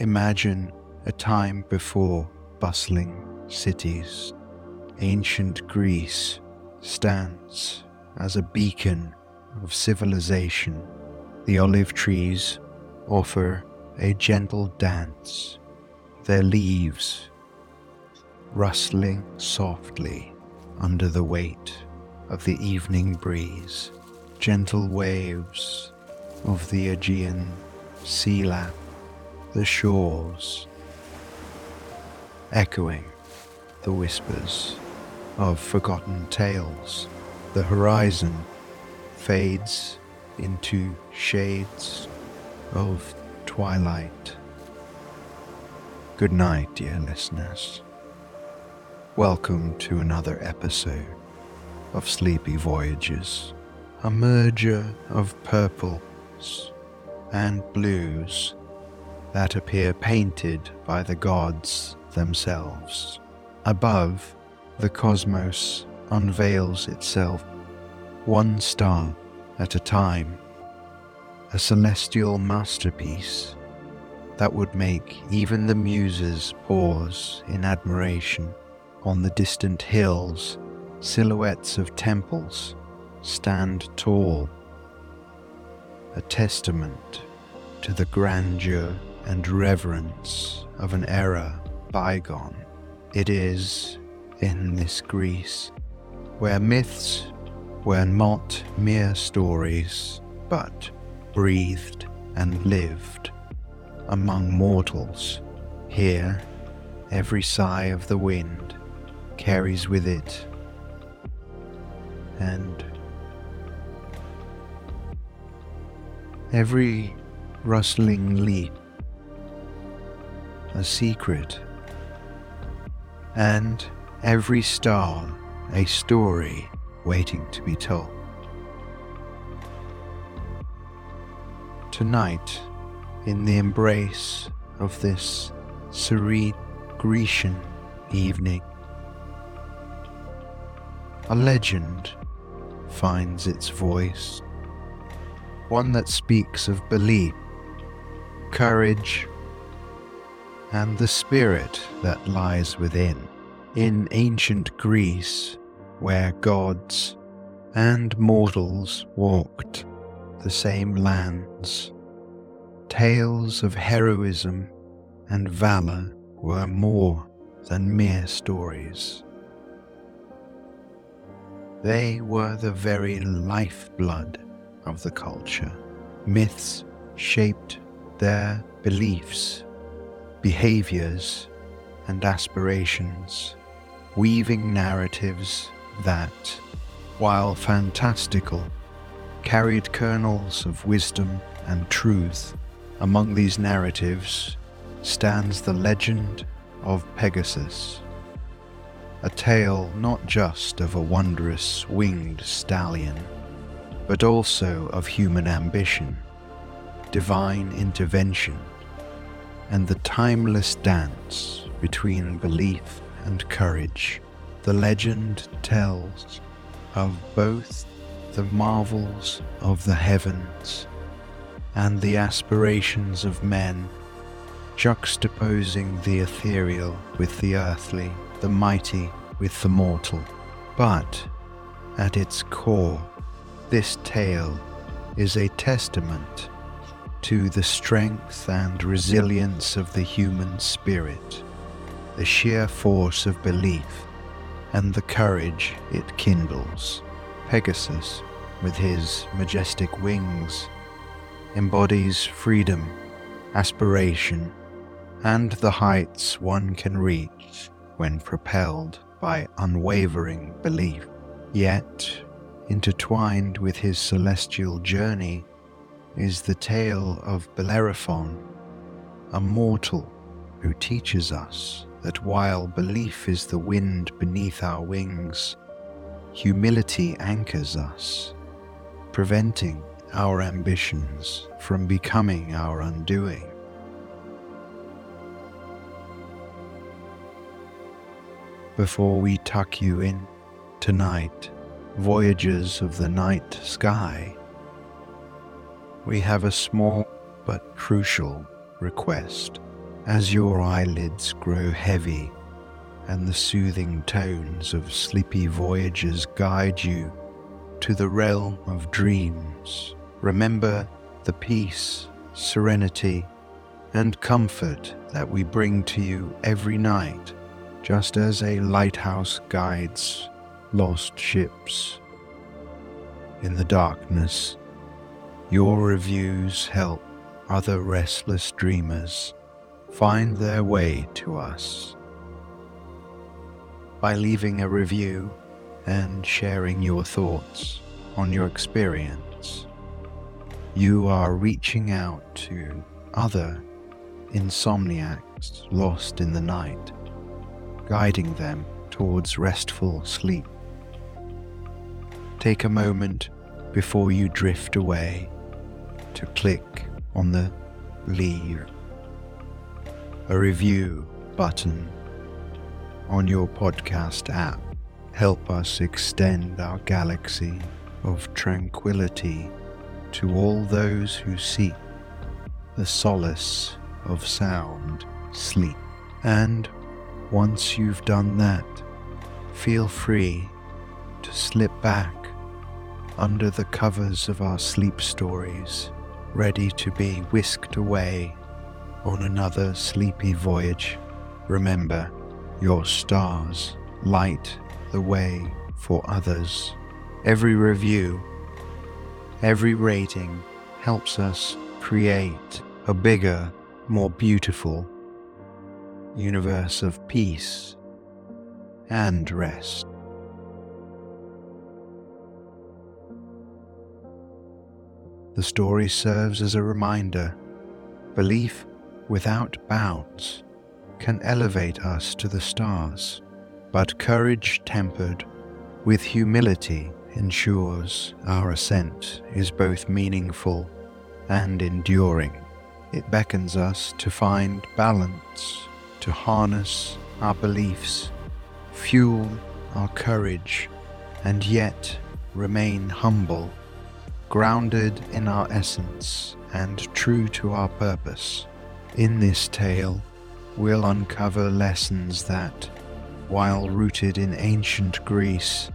Imagine a time before bustling cities. Ancient Greece stands as a beacon of civilization. The olive trees offer a gentle dance, their leaves rustling softly under the weight of the evening breeze. Gentle waves of the Aegean sea lap the shores, echoing the whispers of forgotten tales. The horizon fades into shades of twilight. Good night, dear listeners. Welcome to another episode of Sleepy Voyages, a merger of purples and blues that appear painted by the gods themselves. Above, the cosmos unveils itself, one star at a time, a celestial masterpiece that would make even the muses pause in admiration. On the distant hills, silhouettes of temples stand tall, a testament to the grandeur and reverence of an era bygone. It is in this Greece where myths were not mere stories, but breathed and lived among mortals. Here, every sigh of the wind carries with it and every rustling leaf a secret, and every star a story waiting to be told. Tonight, in the embrace of this serene Grecian evening, a legend finds its voice, one that speaks of belief, courage, and the spirit that lies within. In ancient Greece, where gods and mortals walked the same lands, tales of heroism and valor were more than mere stories. They were the very lifeblood of the culture. Myths shaped their beliefs behaviors, and aspirations, weaving narratives that, while fantastical, carried kernels of wisdom and truth. Among these narratives stands the legend of Pegasus, a tale not just of a wondrous winged stallion, but also of human ambition, divine intervention, and the timeless dance between belief and courage. The legend tells of both the marvels of the heavens and the aspirations of men, juxtaposing the ethereal with the earthly, the mighty with the mortal. But at its core, this tale is a testament to the strength and resilience of the human spirit, the sheer force of belief, and the courage it kindles. Pegasus, with his majestic wings, embodies freedom, aspiration, and the heights one can reach when propelled by unwavering belief. Yet, intertwined with his celestial journey is the tale of Bellerophon, a mortal who teaches us that while belief is the wind beneath our wings, humility anchors us, preventing our ambitions from becoming our undoing. Before we tuck you in tonight, voyagers of the night sky, we have a small but crucial request. As your eyelids grow heavy and the soothing tones of sleepy voyagers guide you to the realm of dreams, remember the peace, serenity, and comfort that we bring to you every night, just as a lighthouse guides lost ships. In the darkness, your reviews help other restless dreamers find their way to us. By leaving a review and sharing your thoughts on your experience, you are reaching out to other insomniacs lost in the night, guiding them towards restful sleep. Take a moment before you drift away to click on the leave a review button on your podcast app. Help us extend our galaxy of tranquility to all those who seek the solace of sound sleep. And once you've done that, feel free to slip back under the covers of our sleep stories, ready to be whisked away on another sleepy voyage. Remember, your stars light the way for others. Every review, every rating helps us create a bigger, more beautiful universe of peace and rest. The story serves as a reminder belief without bounds can elevate us to the stars, but courage tempered with humility ensures our ascent is both meaningful and enduring. It beckons us to find balance, to harness our beliefs, fuel our courage, and yet remain humble, grounded in our essence and true to our purpose. In this tale, we'll uncover lessons that, while rooted in ancient Greece,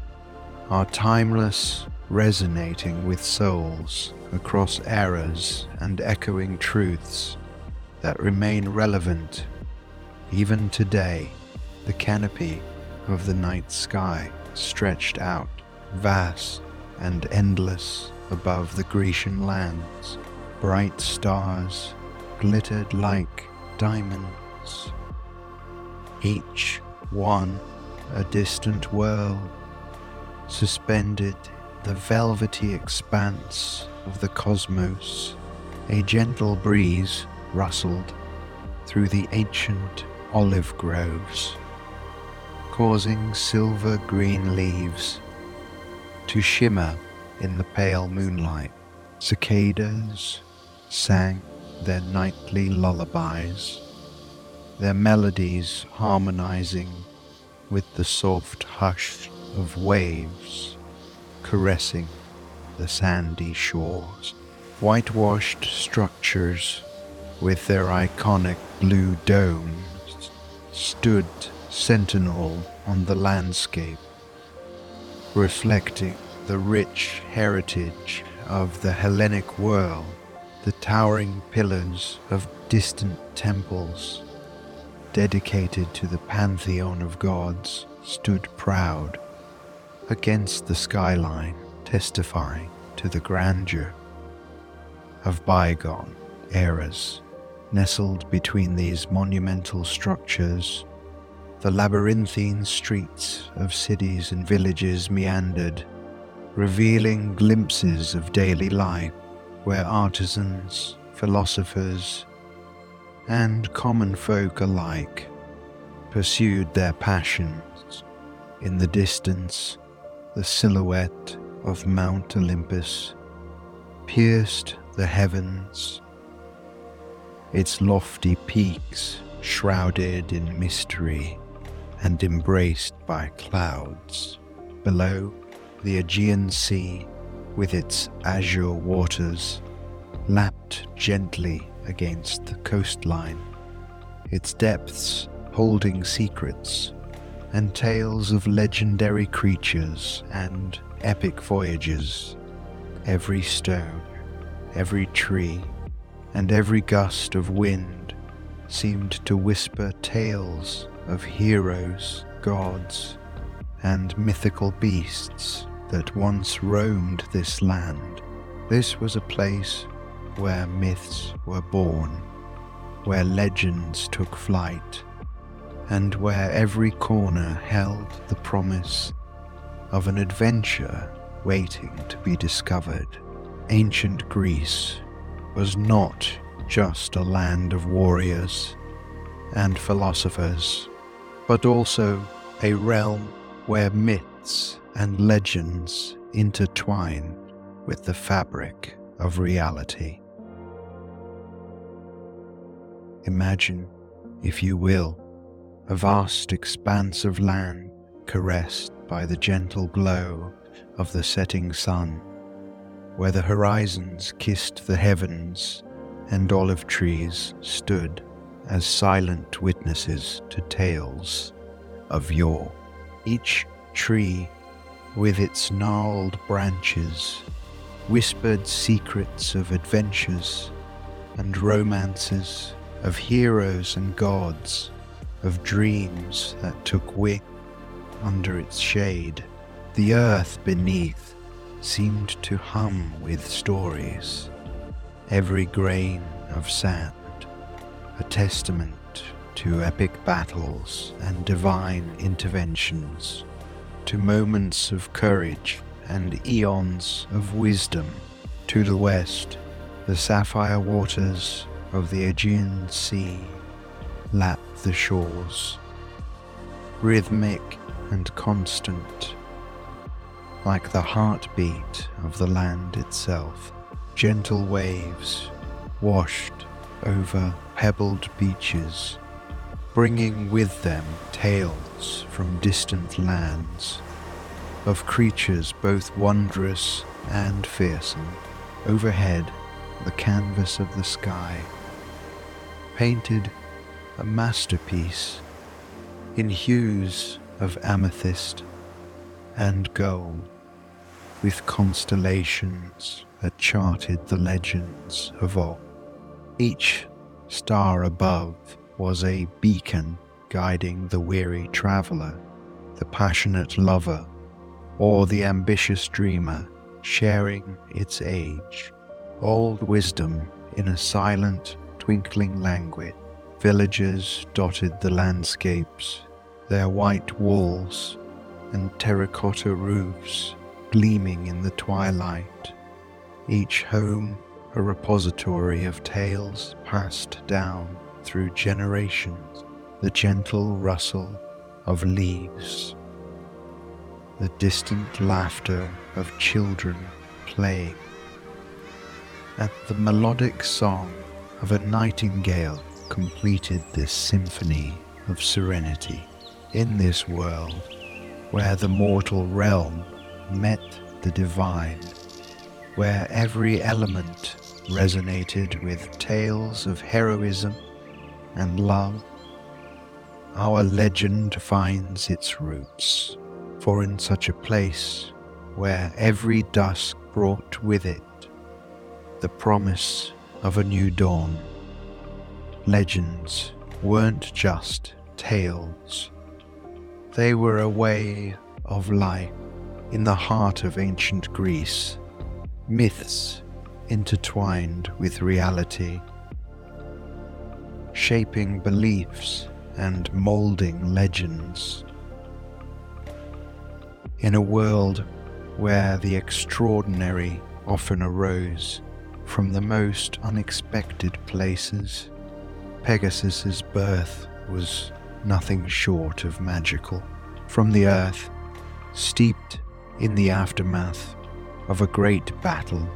are timeless, resonating with souls across eras and echoing truths that remain relevant even today. The canopy of the night sky stretched out, vast and endless above the Grecian lands. Bright stars glittered like diamonds, each one a distant world, suspended the velvety expanse of the cosmos. A gentle breeze rustled through the ancient olive groves, causing silver green leaves to shimmer in the pale moonlight. Cicadas sang their nightly lullabies, their melodies harmonizing with the soft hush of waves caressing the sandy shores. Whitewashed structures with their iconic blue domes stood sentinel on the landscape, reflecting the rich heritage of the Hellenic world the towering pillars of distant temples dedicated to the pantheon of gods stood proud against the skyline, testifying to the grandeur of bygone eras. Nestled between these monumental structures, the labyrinthine streets of cities and villages meandered, revealing glimpses of daily life where artisans, philosophers, and common folk alike pursued their passions. In the distance, the silhouette of Mount Olympus pierced the heavens, its lofty peaks shrouded in mystery and embraced by clouds. Below, the Aegean Sea with its azure waters lapped gently against the coastline, its depths holding secrets and tales of legendary creatures and epic voyages. Every stone, every tree, and every gust of wind seemed to whisper tales of heroes, gods, and mythical beasts that once roamed this land. This was a place where myths were born, where legends took flight, and where every corner held the promise of an adventure waiting to be discovered. Ancient Greece was not just a land of warriors and philosophers, but also a realm where myths and legends intertwine with the fabric of reality. Imagine, if you will, a vast expanse of land caressed by the gentle glow of the setting sun, where the horizons kissed the heavens and olive trees stood as silent witnesses to tales of yore. Each tree, with its gnarled branches, whispered secrets of adventures and romances, of heroes and gods of dreams that took wing under its shade. The earth beneath seemed to hum with stories, every grain of sand a testament to epic battles and divine interventions, to moments of courage and eons of wisdom. To the west, the sapphire waters of the Aegean Sea lap the shores, rhythmic and constant, like the heartbeat of the land itself. Gentle waves washed over pebbled beaches, bringing with them tales from distant lands of creatures both wondrous and fearsome. Overhead, the canvas of the sky, painted a masterpiece in hues of amethyst and gold, with constellations that charted the legends of old. Each star above was a beacon guiding the weary traveller, the passionate lover, or the ambitious dreamer sharing its age. Old wisdom in a silent, twinkling language Villages dotted the landscapes, their white walls and terracotta roofs gleaming in the twilight, each home a repository of tales passed down through generations, the gentle rustle of leaves, the distant laughter of children playing, and the melodic song of a nightingale completed this symphony of serenity in this world where the mortal realm met the divine, where every element resonated with tales of heroism and love, our legend finds its roots. For in such a place, where every dusk brought with it the promise of a new dawn, legends weren't just tales. They were a way of life in the heart of ancient Greece, myths intertwined with reality, shaping beliefs and molding legends. In a world where the extraordinary often arose from the most unexpected places, Pegasus's birth was nothing short of magical. From the earth, steeped in the aftermath of a great battle,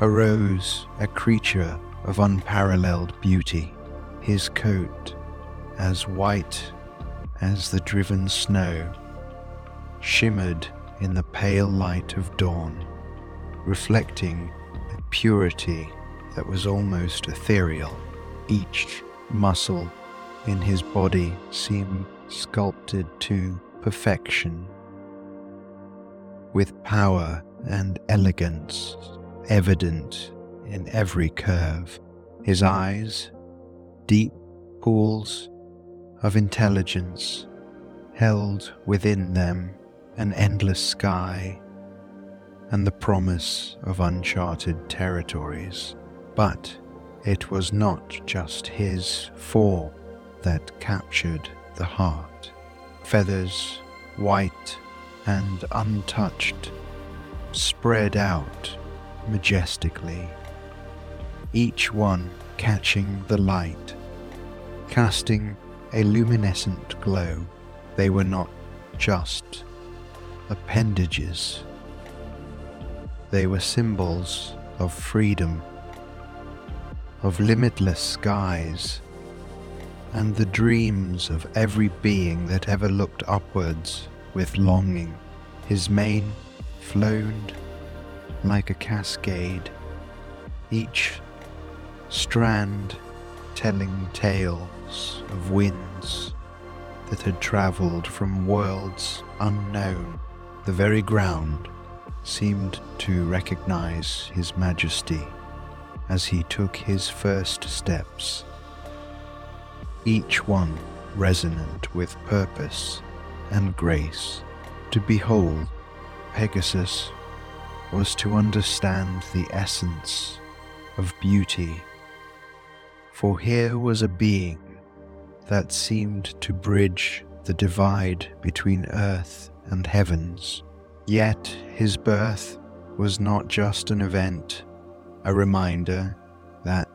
arose a creature of unparalleled beauty, his coat as white as the driven snow, shimmered in the pale light of dawn, reflecting a purity that was almost ethereal. Each muscle in his body seemed sculpted to perfection, with power and elegance evident in every curve. His eyes, deep pools of intelligence, held within them an endless sky and the promise of uncharted territories. But it was not just his form that captured the heart. Feathers, white and untouched, spread out majestically, each one catching the light, casting a luminescent glow. They were not just appendages, they were symbols of freedom, of limitless skies, and the dreams of every being that ever looked upwards with longing. His mane flowed like a cascade, each strand telling tales of winds that had travelled from worlds unknown. The very ground seemed to recognize his majesty as he took his first steps, each one resonant with purpose and grace. To behold Pegasus was to understand the essence of beauty, for here was a being that seemed to bridge the divide between earth and heavens. Yet his birth was not just an event, a reminder that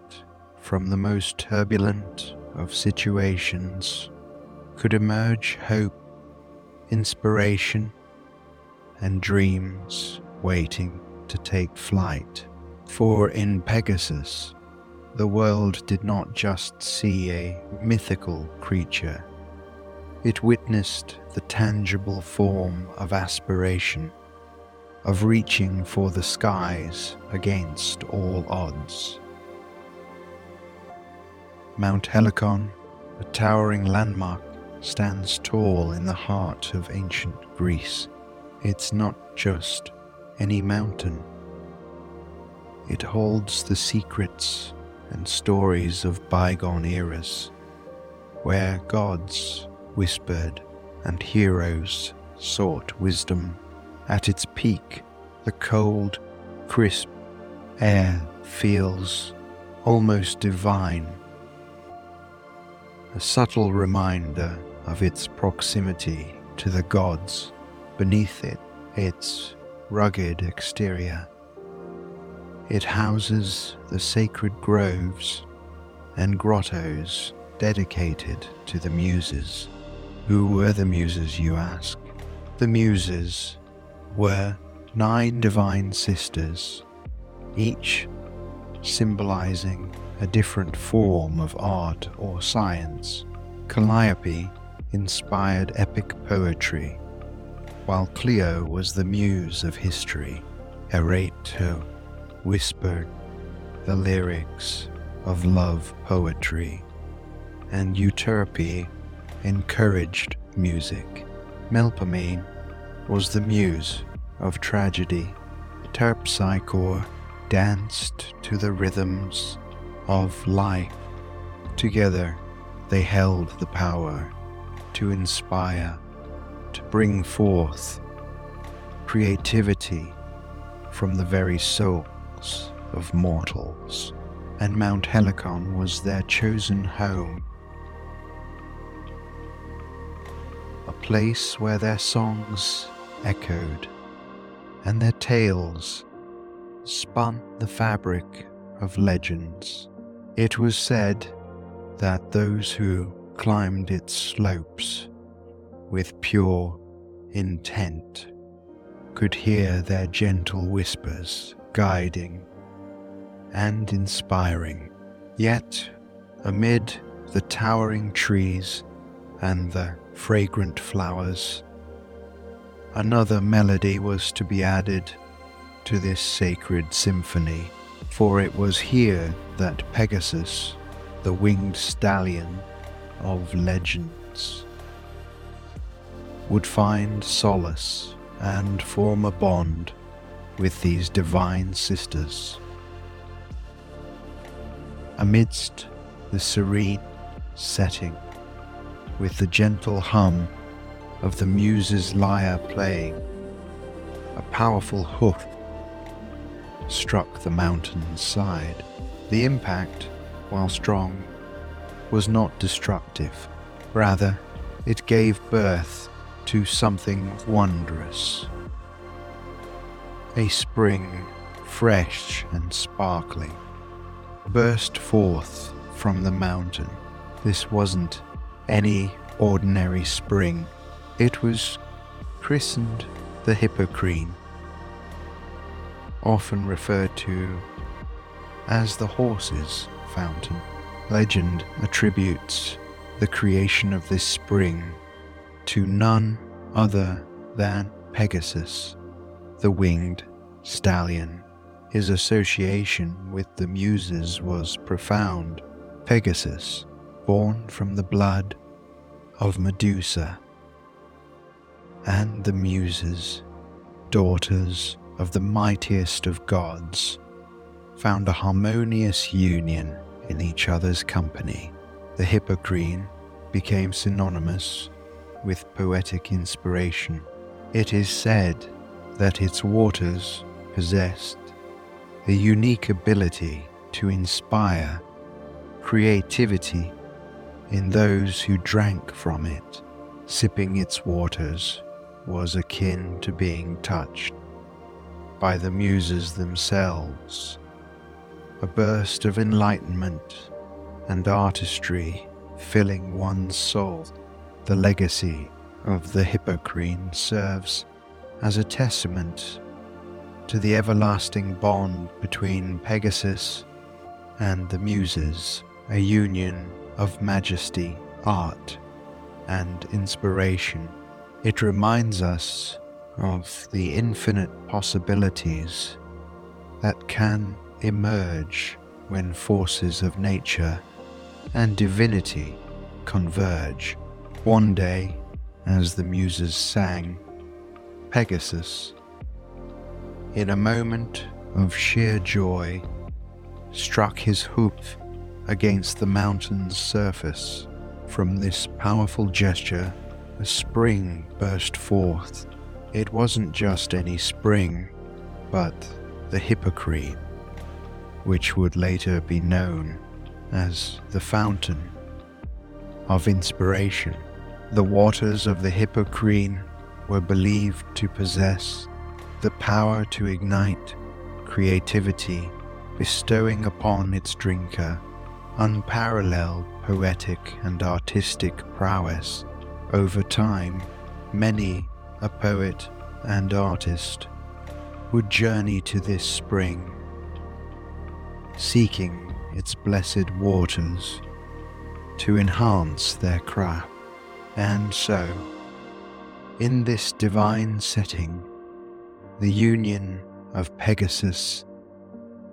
from the most turbulent of situations could emerge hope, inspiration, and dreams waiting to take flight. For in Pegasus, the world did not just see a mythical creature, it witnessed the tangible form of aspiration, of reaching for the skies against all odds. Mount Helicon, a towering landmark, stands tall in the heart of ancient Greece. It's not just any mountain. It holds the secrets and stories of bygone eras, where gods whispered and heroes sought wisdom. At its peak, the cold, crisp air feels almost divine, a subtle reminder of its proximity to the gods. Beneath it, its rugged exterior. It houses the sacred groves and grottos dedicated to the Muses. Who were the Muses, you ask? The Muses were nine divine sisters, each symbolizing a different form of art or science. Calliope inspired epic poetry while Clio was the muse of history, Erato whispered the lyrics of love poetry, and Euterpe encouraged music. Melpomene was the muse of tragedy. Terpsichore danced to the rhythms of life. Together, they held the power to inspire to bring forth creativity from the very of mortals, and Mount Helicon was their chosen home, a place where their songs echoed and their tales spun the fabric of legends. It was said that those who climbed its slopes with pure intent, could hear their gentle whispers guiding and inspiring. Yet, amid the towering trees and the fragrant flowers, another melody was to be added to this sacred symphony, for it was here that Pegasus, the winged stallion, of legends, would find solace and form a bond with these divine sisters. Amidst the serene setting, with the gentle hum of the muse's lyre playing, a powerful hoof struck the mountain's side. The impact, while strong, was not destructive. Rather, it gave birth to something wondrous. A spring, fresh and sparkling, burst forth from the mountain. This wasn't any ordinary spring. It was christened the Hippocrene, often referred to as the horse's fountain. Legend attributes the creation of this spring to none other than Pegasus, the winged stallion. His association with the Muses was profound. Pegasus, born from the blood of Medusa, and the Muses, daughters of the mightiest of gods, found a harmonious union in each other's company. The Hippocrene became synonymous with poetic inspiration. It is said that its waters possessed a unique ability to inspire creativity in those who drank from it. Sipping its waters was akin to being touched by the muses themselves a burst of enlightenment and artistry filling one's soul. The legacy of the Hippocrene serves as a testament to the everlasting bond between Pegasus and the Muses, a union of majesty, art, and inspiration. It reminds us of the infinite possibilities that can emerge when forces of nature and divinity converge. One day, as the muses sang, Pegasus, in a moment of sheer joy, struck his hoof against the mountain's surface. From this powerful gesture, a spring burst forth. It wasn't just any spring, but the Hippocrene which would later be known as the Fountain of Inspiration. The waters of the Hippocrene were believed to possess the power to ignite creativity, bestowing upon its drinker unparalleled poetic and artistic prowess. Over time, many a poet and artist would journey to this spring seeking its blessed waters to enhance their craft. And so, in this divine setting, the union of Pegasus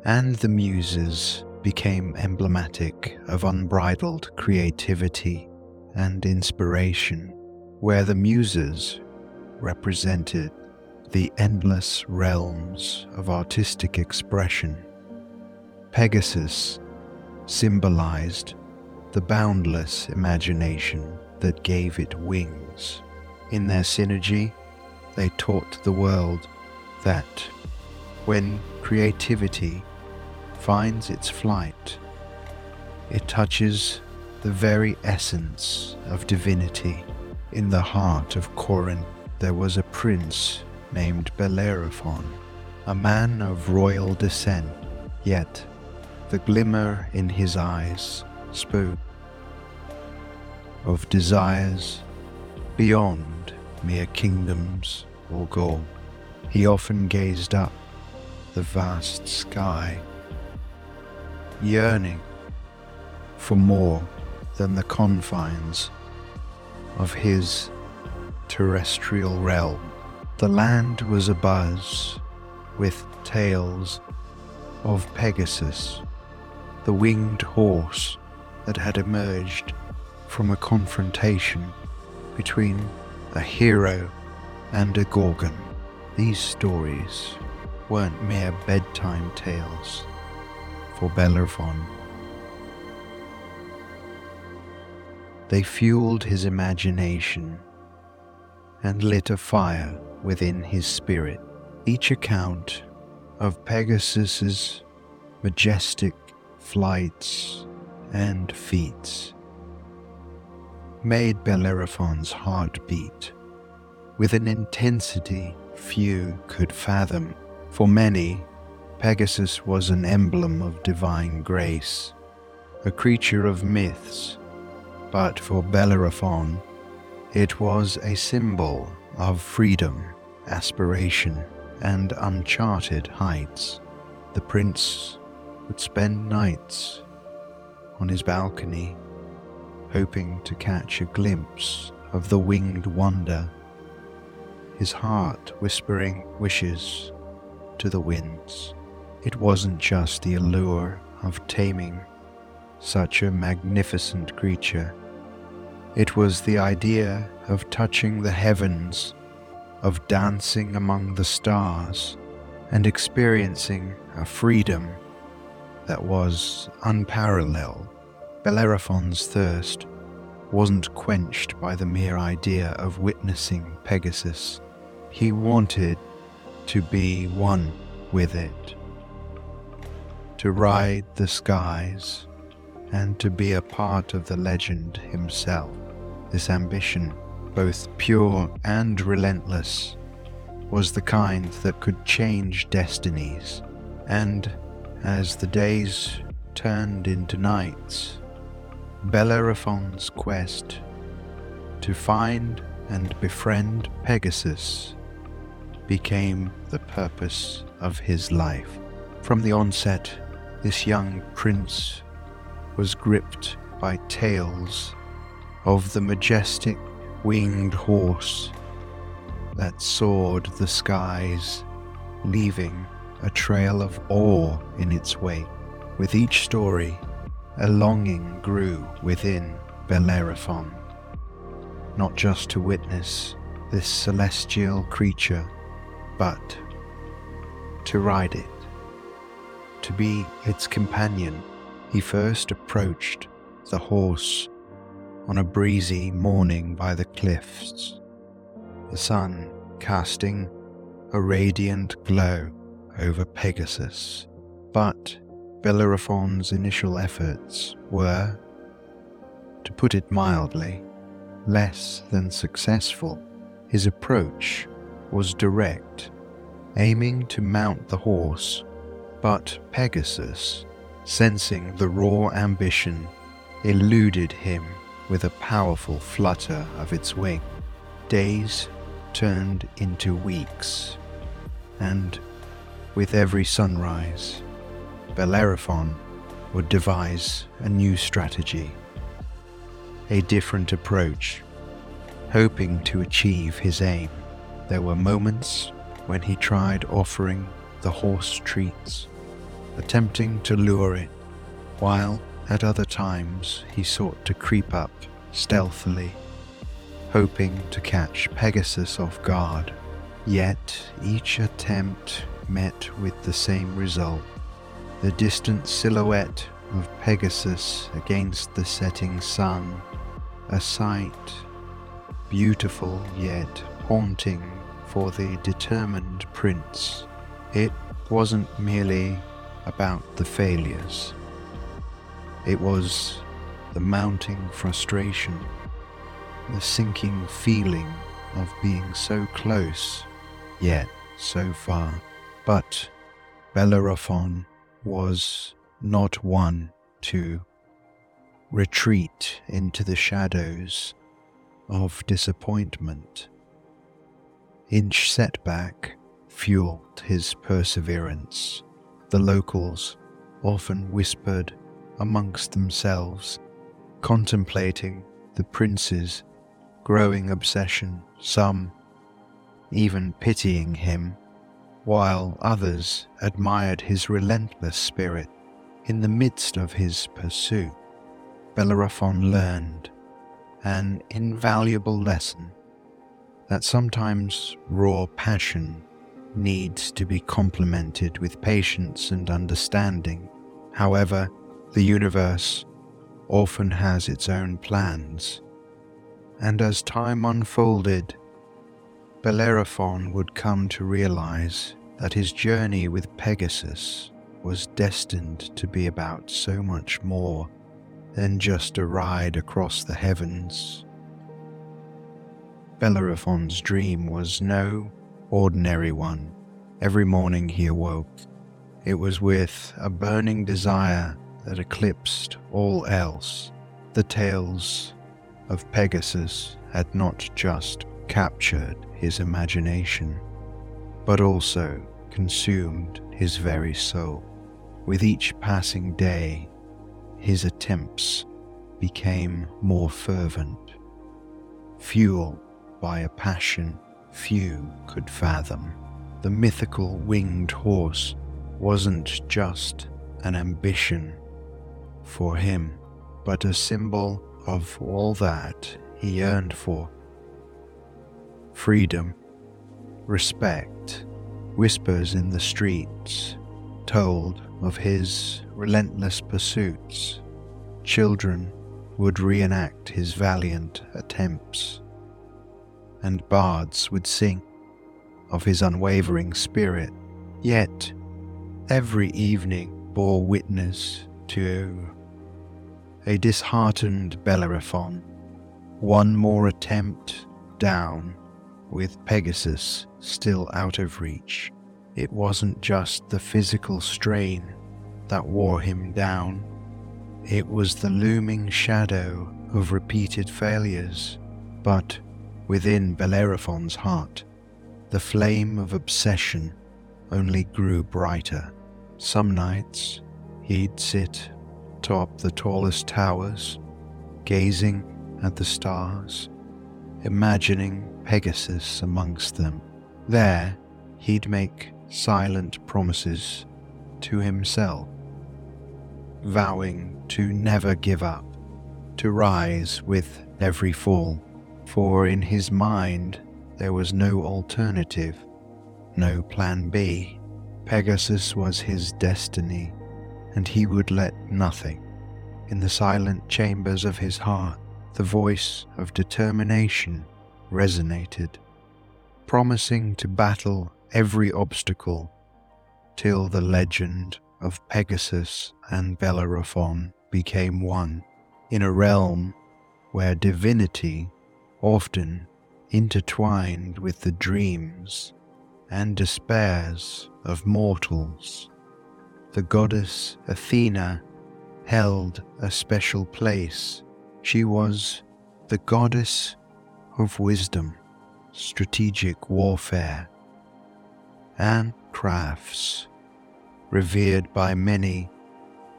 and the Muses became emblematic of unbridled creativity and inspiration, where the Muses represented the endless realms of artistic expression Pegasus symbolized the boundless imagination that gave it wings. In their synergy, they taught the world that when creativity finds its flight, it touches the very essence of divinity. In the heart of Corinth, there was a prince named Bellerophon, a man of royal descent, yet the glimmer in his eyes spoke of desires beyond mere kingdoms or gold. He often gazed up the vast sky, yearning for more than the confines of his terrestrial realm. The land was abuzz with tales of Pegasus the winged horse that had emerged from a confrontation between a hero and a Gorgon. These stories weren't mere bedtime tales for Bellerophon. They fueled his imagination and lit a fire within his spirit. Each account of Pegasus's majestic flights and feats made Bellerophon's heart beat with an intensity few could fathom. For many, Pegasus was an emblem of divine grace, a creature of myths, but for Bellerophon, it was a symbol of freedom, aspiration, and uncharted heights. The prince would spend nights on his balcony, hoping to catch a glimpse of the winged wonder, his heart whispering wishes to the winds. It wasn't just the allure of taming such a magnificent creature it was the idea of touching the heavens, of dancing among the stars, and experiencing a freedom that was unparalleled. Bellerophon's thirst wasn't quenched by the mere idea of witnessing Pegasus. He wanted to be one with it, to ride the skies, and to be a part of the legend himself. This ambition, both pure and relentless, was the kind that could change destinies, and as the days turned into nights, Bellerophon's quest to find and befriend Pegasus became the purpose of his life. From the onset, this young prince was gripped by tales of the majestic winged horse that soared the skies, leaving a trail of awe in its wake. With each story, a longing grew within Bellerophon, not just to witness this celestial creature, but to ride it, to be its companion. He first approached the horse on a breezy morning by the cliffs, the sun casting a radiant glow over Pegasus. But Bellerophon's initial efforts were, to put it mildly, less than successful. His approach was direct, aiming to mount the horse, but Pegasus, sensing the raw ambition, eluded him with a powerful flutter of its wing. Days turned into weeks, and with every sunrise, Bellerophon would devise a new strategy, a different approach, hoping to achieve his aim. There were moments when he tried offering the horse treats, attempting to lure it, while at other times, he sought to creep up stealthily, hoping to catch Pegasus off guard. Yet each attempt met with the same result the distant silhouette of Pegasus against the setting sun, a sight beautiful yet haunting for the determined prince. It wasn't merely about the failures it was the mounting frustration, the sinking feeling of being so close, yet so far. But Bellerophon was not one to retreat into the shadows of disappointment. Each setback fueled his perseverance. The locals often whispered amongst themselves, contemplating the prince's growing obsession, some even pitying him, while others admired his relentless spirit. In the midst of his pursuit, Bellerophon learned an invaluable lesson that sometimes raw passion needs to be complemented with patience and understanding. However, the universe often has its own plans, and as time unfolded, Bellerophon would come to realize that his journey with Pegasus was destined to be about so much more than just a ride across the heavens. Bellerophon's dream was no ordinary one. Every morning he awoke. It was with a burning desire that eclipsed all else. The tales of Pegasus had not just captured his imagination, but also consumed his very soul. With each passing day, his attempts became more fervent, fueled by a passion few could fathom. The mythical winged horse wasn't just an ambition for him, but a symbol of all that he yearned for freedom, respect, whispers in the streets told of his relentless pursuits. Children would reenact his valiant attempts, and bards would sing of his unwavering spirit. Yet, every evening bore witness to a disheartened Bellerophon, one more attempt down with Pegasus still out of reach. It wasn't just the physical strain that wore him down, it was the looming shadow of repeated failures. But within Bellerophon's heart, the flame of obsession only grew brighter. Some nights he'd sit atop the tallest towers, gazing at the stars, imagining Pegasus amongst them. There, he'd make silent promises to himself, vowing to never give up, to rise with every fall, for in his mind there was no alternative, no plan B. Pegasus was his destiny, and he would let nothing. In the silent chambers of his heart, the voice of determination resonated, promising to battle every obstacle till the legend of Pegasus and Bellerophon became one in a realm where divinity often intertwined with the dreams and despairs of mortals. The goddess Athena held a special place. She was the goddess of wisdom, strategic warfare, and crafts, revered by many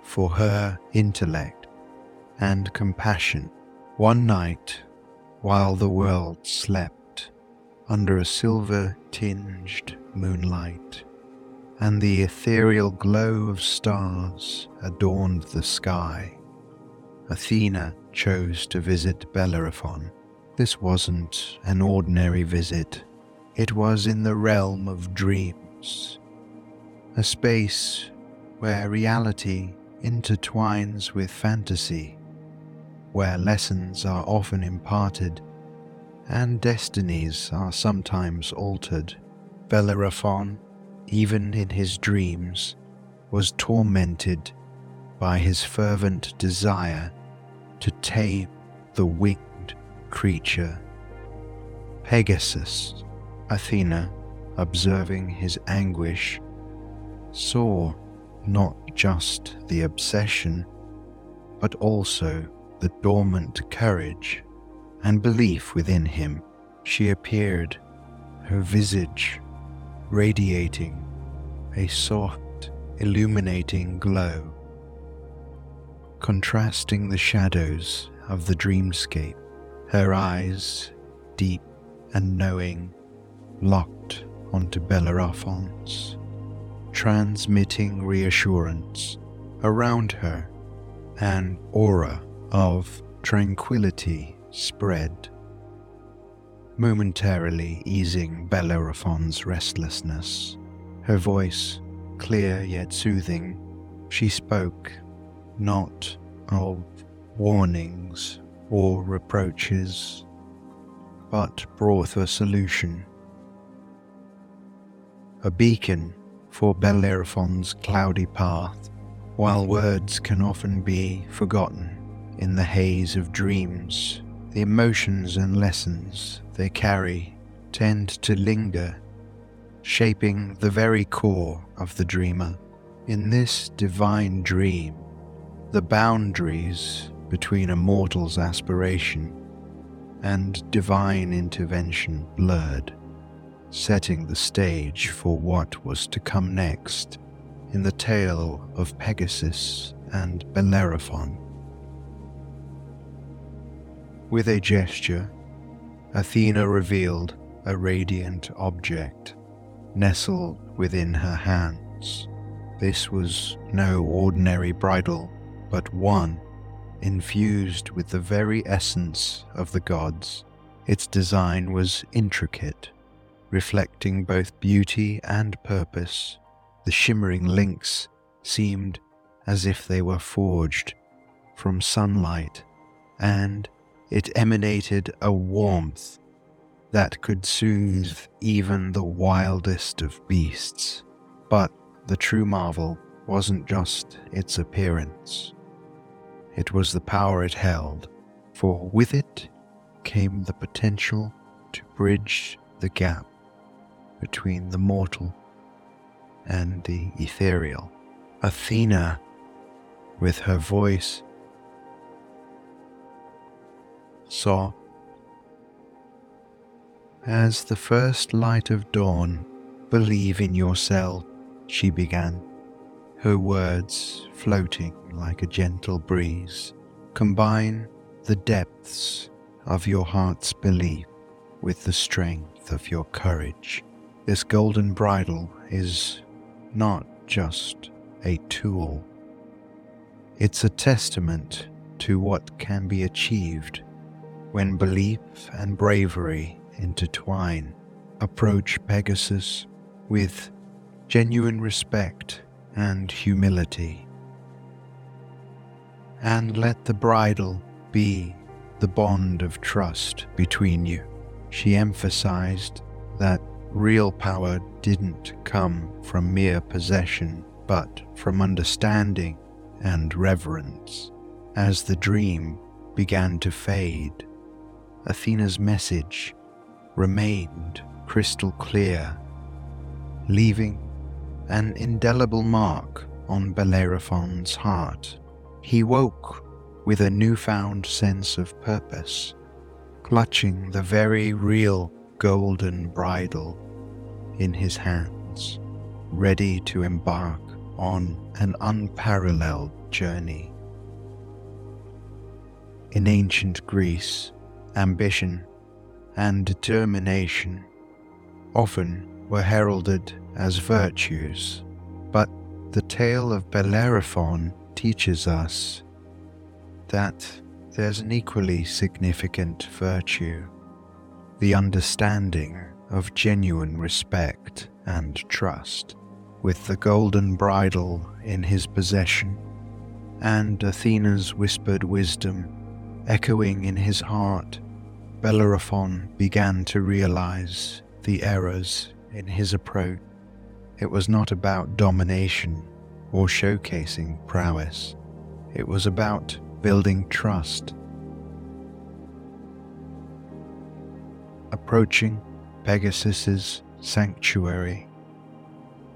for her intellect and compassion. One night, while the world slept under a silver tinged moonlight, and the ethereal glow of stars adorned the sky, Athena chose to visit Bellerophon this wasn't an ordinary visit, it was in the realm of dreams, a space where reality intertwines with fantasy, where lessons are often imparted and destinies are sometimes altered. Bellerophon, even in his dreams, was tormented by his fervent desire to tame the winged creature. Pegasus, Athena, observing his anguish, saw not just the obsession, but also the dormant courage and belief within him. She appeared, her visage radiating a soft, illuminating glow, contrasting the shadows of the dreamscape her eyes, deep and knowing, locked onto Bellerophon's, transmitting reassurance around her, an aura of tranquility spread, momentarily easing Bellerophon's restlessness. Her voice, clear yet soothing, she spoke not of warnings or reproaches, but brought a solution. A beacon for Bellerophon's cloudy path, while words can often be forgotten in the haze of dreams, the emotions and lessons they carry tend to linger, shaping the very core of the dreamer. In this divine dream, the boundaries between a mortal's aspiration and divine intervention blurred, setting the stage for what was to come next in the tale of Pegasus and Bellerophon. With a gesture, Athena revealed a radiant object nestled within her hands. This was no ordinary bridle, but one infused with the very essence of the gods. Its design was intricate, reflecting both beauty and purpose. The shimmering links seemed as if they were forged from sunlight, and it emanated a warmth that could soothe even the wildest of beasts. But the true marvel wasn't just its appearance. It was the power it held, for with it came the potential to bridge the gap between the mortal and the ethereal. Athena, with her voice saw as the first light of dawn, believe in yourself, she began her words floating like a gentle breeze. Combine the depths of your heart's belief with the strength of your courage. This golden bridle is not just a tool, it's a testament to what can be achieved when belief and bravery intertwine. Approach Pegasus with genuine respect and humility. And let the bridle be the bond of trust between you. She emphasized that real power didn't come from mere possession, but from understanding and reverence. As the dream began to fade, Athena's message remained crystal clear, leaving an indelible mark on Bellerophon's heart. He woke with a newfound sense of purpose, clutching the very real golden bridle in his hands, ready to embark on an unparalleled journey. In ancient Greece, ambition and determination often were heralded as virtues, but the tale of Bellerophon teaches us that there's an equally significant virtue the understanding of genuine respect and trust, with the golden bridle in his possession, and Athena's whispered wisdom echoing in his heart. Bellerophon began to realize the errors in his approach. It was not about domination or showcasing prowess. It was about building trust. Approaching Pegasus's sanctuary,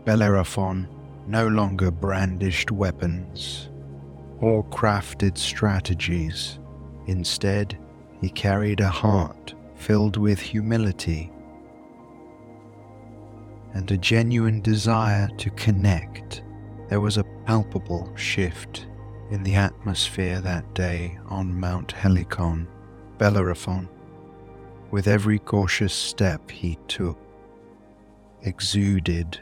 Bellerophon no longer brandished weapons or crafted strategies. Instead, he carried a heart filled with humility and a genuine desire to connect. There was a palpable shift in the atmosphere that day on Mount Helicon, Bellerophon. With every cautious step he took, exuded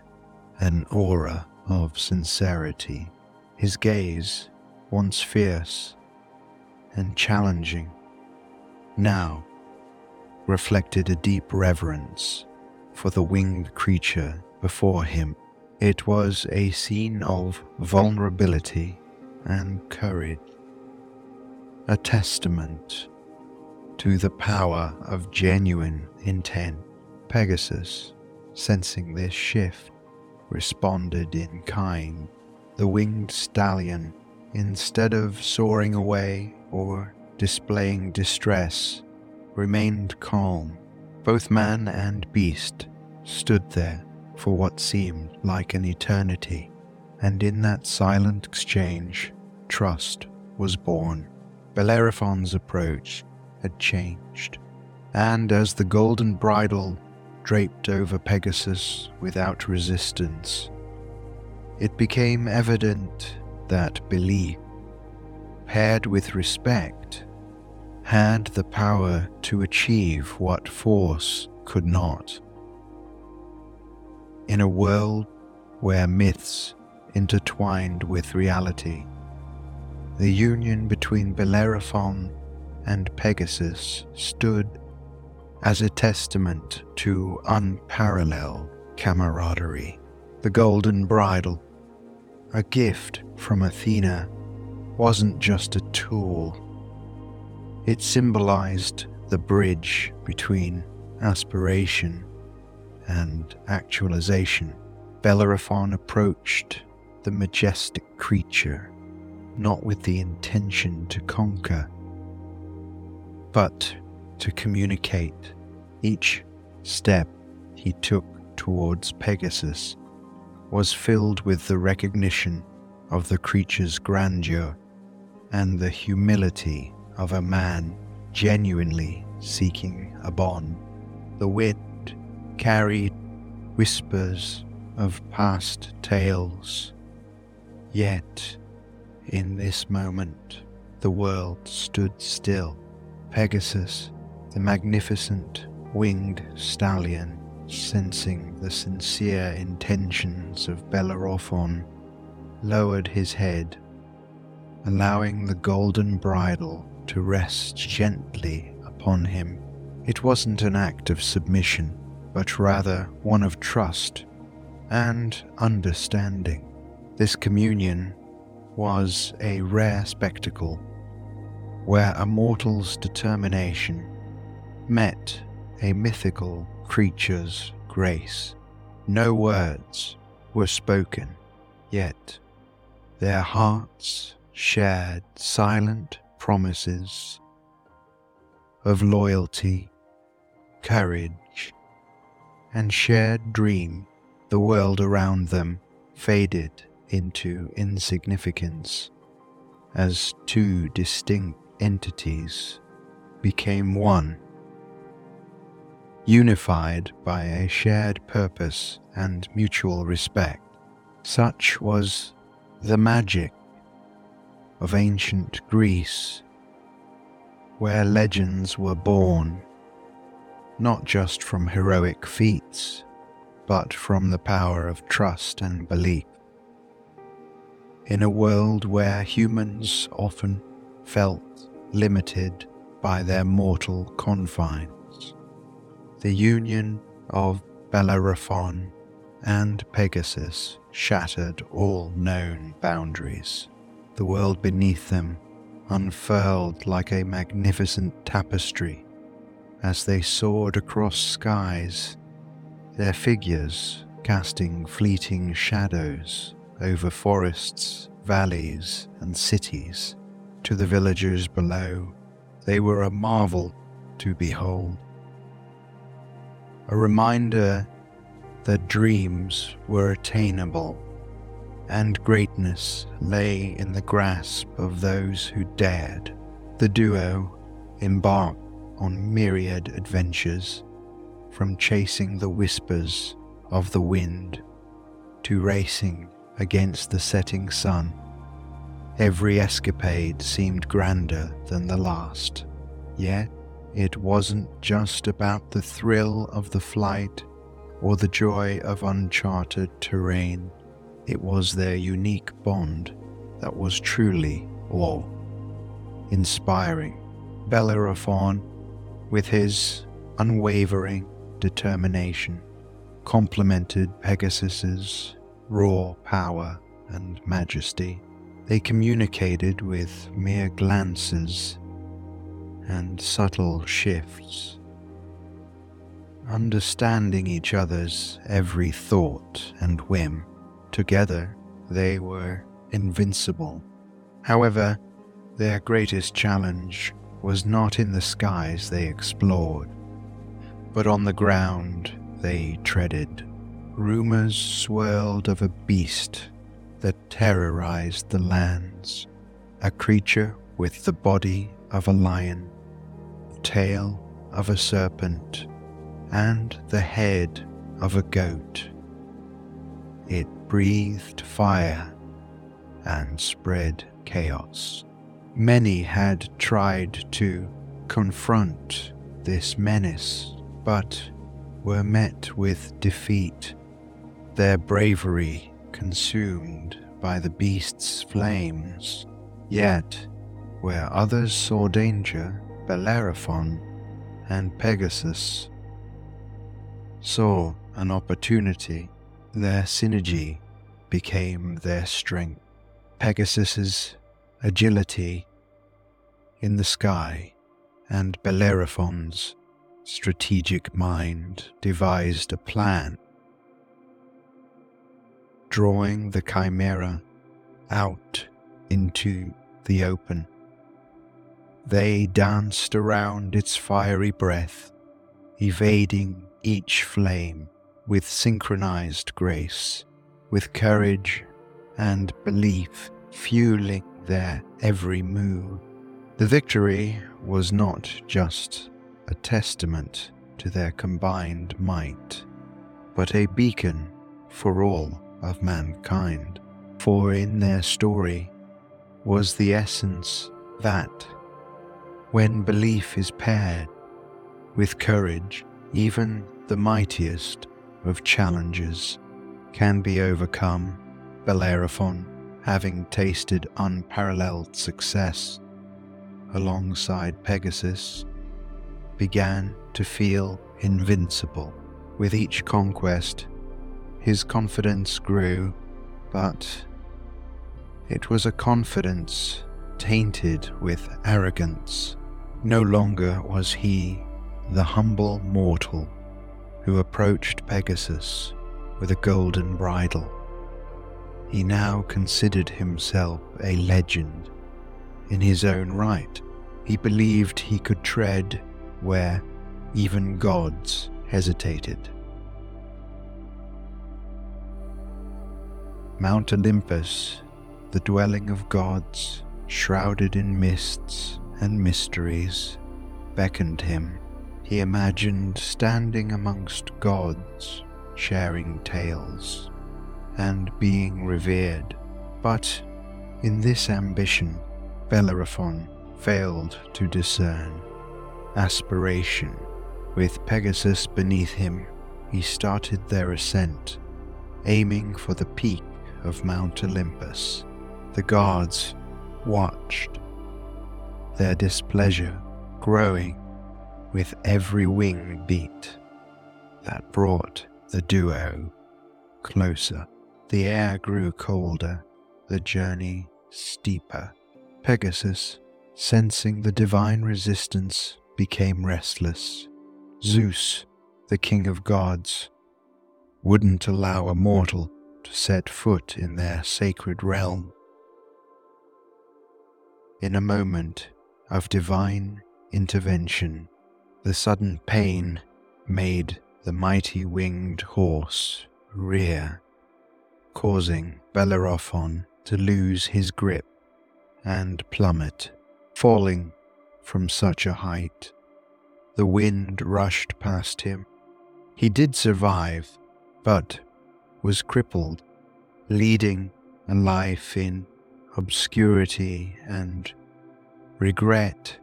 an aura of sincerity. His gaze, once fierce and challenging, now reflected a deep reverence for the winged creature before him. It was a scene of vulnerability and courage, a testament to the power of genuine intent. Pegasus, sensing this shift, responded in kind. The winged stallion, instead of soaring away or displaying distress, remained calm. Both man and beast stood there for what seemed like an eternity, and in that silent exchange, trust was born. Bellerophon's approach had changed, and as the golden bridle draped over Pegasus without resistance, it became evident that belief, paired with respect, had the power to achieve what force could not. In a world where myths intertwined with reality, the union between Bellerophon and Pegasus stood as a testament to unparalleled camaraderie. The golden bridle, a gift from Athena, wasn't just a tool. It symbolized the bridge between aspiration and actualization. Bellerophon approached the majestic creature not with the intention to conquer, but to communicate. Each step he took towards Pegasus was filled with the recognition of the creature's grandeur and the humility of a man genuinely seeking a bond. The wind carried whispers of past tales, yet in this moment the world stood still. Pegasus, the magnificent winged stallion, sensing the sincere intentions of Bellerophon, lowered his head, allowing the golden bridle to rest gently upon him. It wasn't an act of submission, but rather one of trust and understanding. This communion was a rare spectacle where a mortal's determination met a mythical creature's grace. No words were spoken, yet their hearts shared silent promises of loyalty, courage, and shared dream, the world around them faded into insignificance as two distinct entities became one, unified by a shared purpose and mutual respect. Such was the magic of ancient Greece, where legends were born not just from heroic feats, but from the power of trust and belief. In a world where humans often felt limited by their mortal confines, the union of Bellerophon and Pegasus shattered all known boundaries the world beneath them unfurled like a magnificent tapestry as they soared across skies, their figures casting fleeting shadows over forests, valleys, and cities. To the villagers below, they were a marvel to behold. A reminder that dreams were attainable and greatness lay in the grasp of those who dared. The duo embarked on myriad adventures, from chasing the whispers of the wind to racing against the setting sun. Every escapade seemed grander than the last, yet it wasn't just about the thrill of the flight or the joy of uncharted terrain. It was their unique bond that was truly awe inspiring. Bellerophon with his unwavering determination, complemented Pegasus's raw power and majesty. They communicated with mere glances and subtle shifts, understanding each other's every thought and whim. Together, they were invincible. However, their greatest challenge was not in the skies they explored, but on the ground they treaded. Rumors swirled of a beast that terrorized the lands, a creature with the body of a lion, tail of a serpent, and the head of a goat. It breathed fire and spread chaos. Many had tried to confront this menace, but were met with defeat, their bravery consumed by the beast's flames. Yet, where others saw danger, Bellerophon and Pegasus saw an opportunity. Their synergy became their strength. Pegasus's agility in the sky and Bellerophon's strategic mind devised a plan, drawing the chimera out into the open. They danced around its fiery breath, evading each flame with synchronized grace, with courage and belief fueling their every move. The victory was not just a testament to their combined might, but a beacon for all of mankind. For in their story was the essence that, when belief is paired with courage, even the mightiest of challenges can be overcome. Bellerophon, having tasted unparalleled success alongside Pegasus, began to feel invincible. With each conquest, his confidence grew, but it was a confidence tainted with arrogance. No longer was he the humble mortal who approached Pegasus with a golden bridle. He now considered himself a legend in his own right. He believed he could tread where even gods hesitated. Mount Olympus, the dwelling of gods, shrouded in mists and mysteries, beckoned him he imagined standing amongst gods, sharing tales, and being revered. But in this ambition, Bellerophon failed to discern aspiration. With Pegasus beneath him, he started their ascent, aiming for the peak of Mount Olympus. The gods watched, their displeasure growing with every wing beat that brought the duo closer. The air grew colder, the journey steeper. Pegasus, sensing the divine resistance, became restless. Zeus, the king of gods, wouldn't allow a mortal to set foot in their sacred realm. In a moment of divine intervention, the sudden pain made the mighty winged horse rear, causing Bellerophon to lose his grip and plummet, falling from such a height. The wind rushed past him. He did survive, but was crippled, leading a life in obscurity and regret,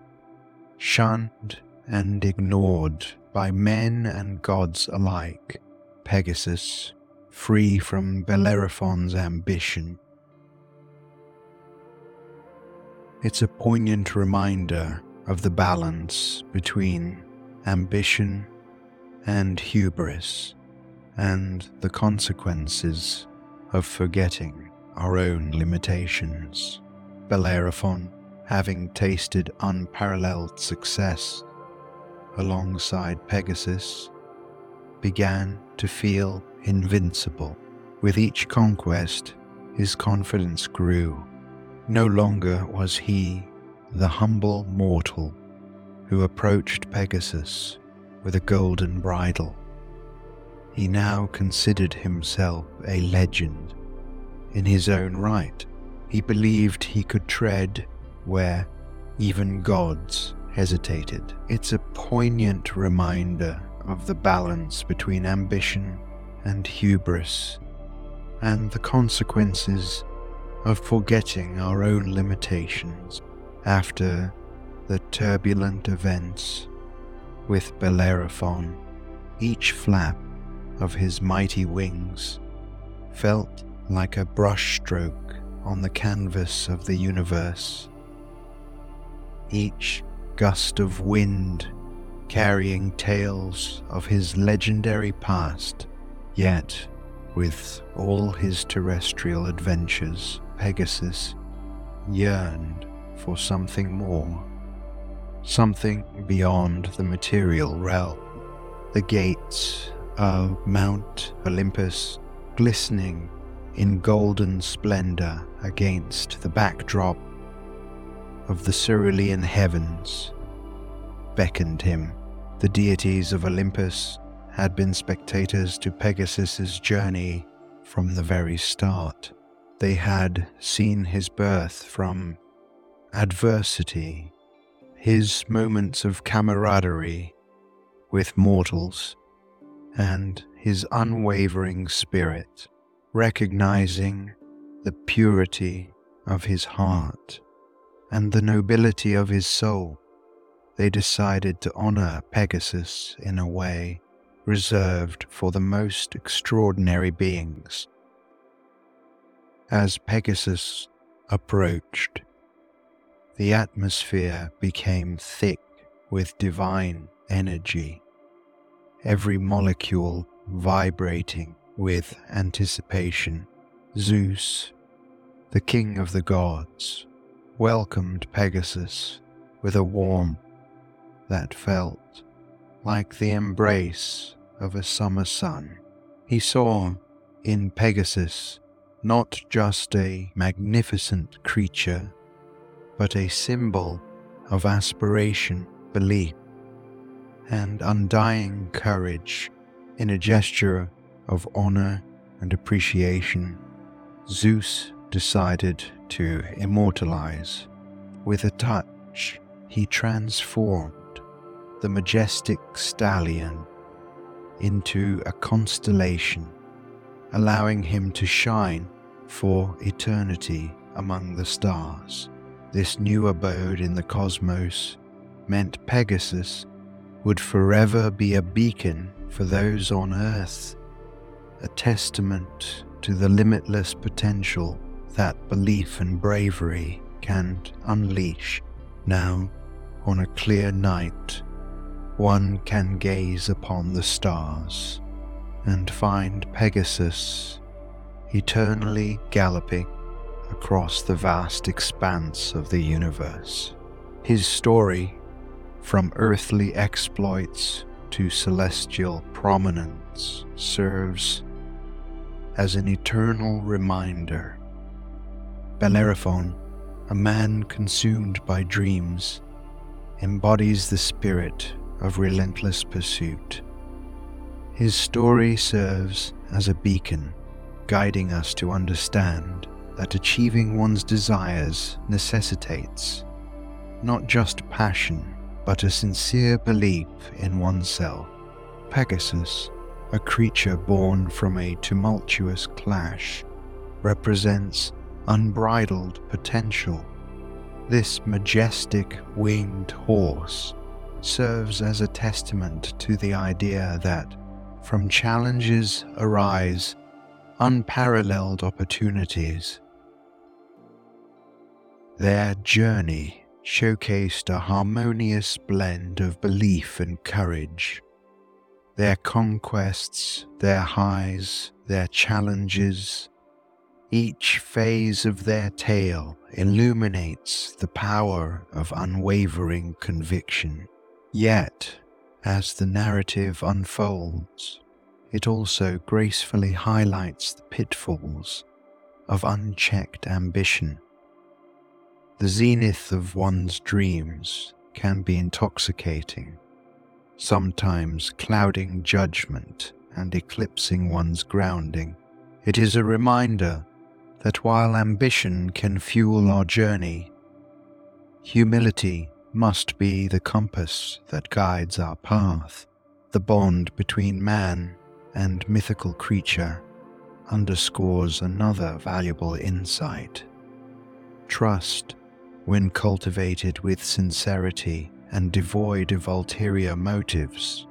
shunned and ignored by men and gods alike. Pegasus, free from Bellerophon's ambition. It's a poignant reminder of the balance between ambition and hubris, and the consequences of forgetting our own limitations. Bellerophon, having tasted unparalleled success alongside Pegasus, began to feel invincible. With each conquest, his confidence grew. No longer was he the humble mortal who approached Pegasus with a golden bridle. He now considered himself a legend. In his own right, he believed he could tread where even gods hesitated. It's a poignant reminder of the balance between ambition and hubris, and the consequences of forgetting our own limitations after the turbulent events with Bellerophon. Each flap of his mighty wings felt like a brushstroke on the canvas of the universe. Each gust of wind carrying tales of his legendary past, yet, with all his terrestrial adventures, Pegasus yearned for something more, something beyond the material realm. The gates of Mount Olympus glistening in golden splendor against the backdrop of the cerulean heavens beckoned him. The deities of Olympus had been spectators to Pegasus's journey from the very start. They had seen his birth from adversity, his moments of camaraderie with mortals, and his unwavering spirit, recognizing the purity of his heart and the nobility of his soul they decided to honor Pegasus in a way reserved for the most extraordinary beings. As Pegasus approached, the atmosphere became thick with divine energy, every molecule vibrating with anticipation. Zeus, the king of the gods, welcomed Pegasus with a warmth that felt like the embrace of a summer sun. He saw in Pegasus not just a magnificent creature, but a symbol of aspiration, belief, and undying courage in a gesture of honor and appreciation. Zeus decided to immortalize. With a touch, he transformed the majestic stallion into a constellation, allowing him to shine for eternity among the stars. This new abode in the cosmos meant Pegasus would forever be a beacon for those on Earth, a testament to the limitless potential that belief and bravery can unleash. Now, on a clear night, one can gaze upon the stars and find Pegasus eternally galloping across the vast expanse of the universe. His story, from earthly exploits to celestial prominence, serves as an eternal reminder. Bellerophon, a man consumed by dreams, embodies the spirit of relentless pursuit. His story serves as a beacon, guiding us to understand that achieving one's desires necessitates not just passion, but a sincere belief in oneself. Pegasus, a creature born from a tumultuous clash, represents unbridled potential. This majestic winged horse serves as a testament to the idea that from challenges arise unparalleled opportunities. Their journey showcased a harmonious blend of belief and courage. Their conquests, their highs, their challenges, each phase of their tale illuminates the power of unwavering conviction. Yet, as the narrative unfolds, it also gracefully highlights the pitfalls of unchecked ambition. The zenith of one's dreams can be intoxicating, sometimes clouding judgment and eclipsing one's grounding. It is a reminder that while ambition can fuel our journey, humility must be the compass that guides our path. The bond between man and mythical creature underscores another valuable insight. Trust, when cultivated with sincerity and devoid of ulterior motives,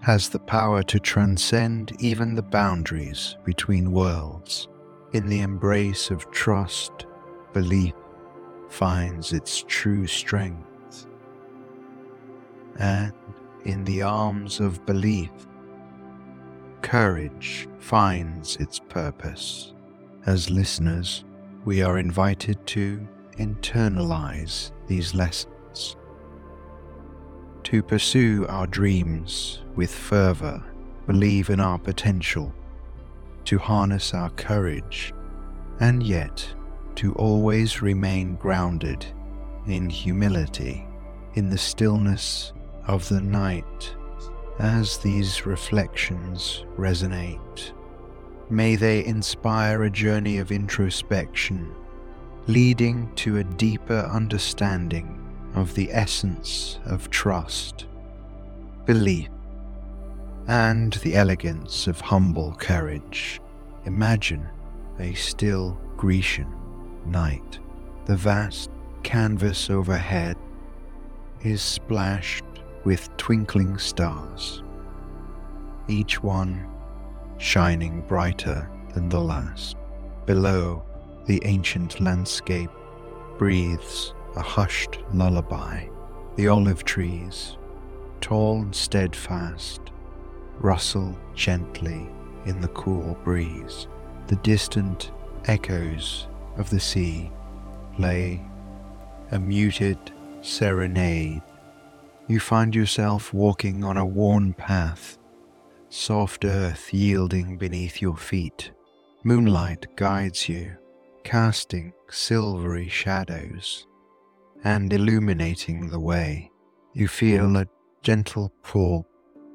has the power to transcend even the boundaries between worlds. In the embrace of trust, belief finds its true strength. And in the arms of belief, courage finds its purpose. As listeners, we are invited to internalize these lessons, to pursue our dreams with fervor, believe in our potential, to harness our courage, and yet to always remain grounded in humility in the stillness of the night as these reflections resonate. May they inspire a journey of introspection, leading to a deeper understanding of the essence of trust, belief, and the elegance of humble courage. Imagine a still Grecian night. The vast canvas overhead is splashed with twinkling stars, each one shining brighter than the last. Below, the ancient landscape breathes a hushed lullaby. The olive trees, tall and steadfast, rustle gently in the cool breeze. The distant echoes of the sea play a muted serenade. You find yourself walking on a worn path, soft earth yielding beneath your feet. Moonlight guides you, casting silvery shadows and illuminating the way. You feel a gentle pull,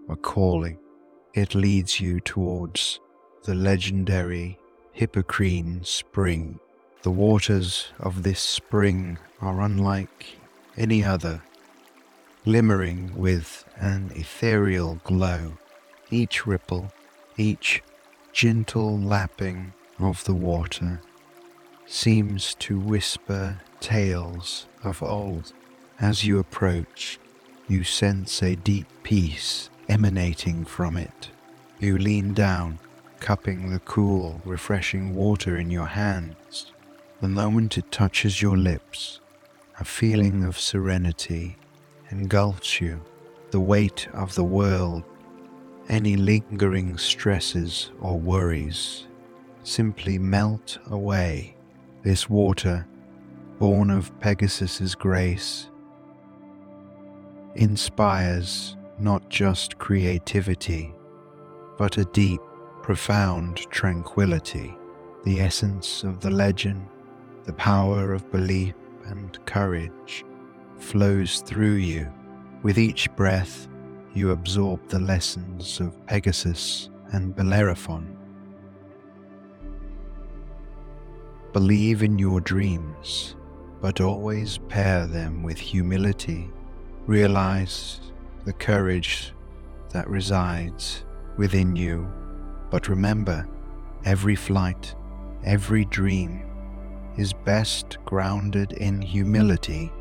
a calling. It leads you towards the legendary Hippocrene Spring. The waters of this spring are unlike any other, glimmering with an ethereal glow. Each ripple, each gentle lapping of the water seems to whisper tales of old. As you approach, you sense a deep peace emanating from it. You lean down, cupping the cool, refreshing water in your hands. The moment it touches your lips, a feeling of serenity engulfs you. The weight of the world, any lingering stresses or worries, simply melt away. This water, born of Pegasus's grace, inspires not just creativity, but a deep, profound tranquility, the essence of the legend, the power of belief and courage flows through you. With each breath, you absorb the lessons of Pegasus and Bellerophon. Believe in your dreams, but always pair them with humility. Realize the courage that resides within you. But remember, every flight, every dream is best grounded in humility.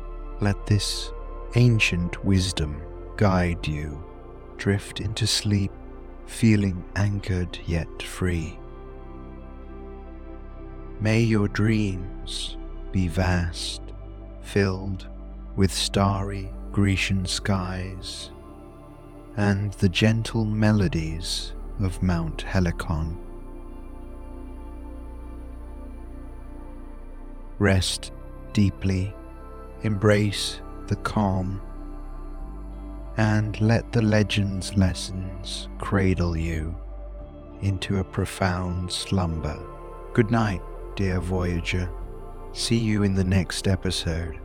Let this ancient wisdom guide you. Drift into sleep, feeling anchored yet free. May your dreams be vast, filled with starry Grecian skies and the gentle melodies of Mount Helicon. Rest deeply, embrace the calm, and let the legend's lessons cradle you into a profound slumber. Good night, dear Voyager. See you in the next episode.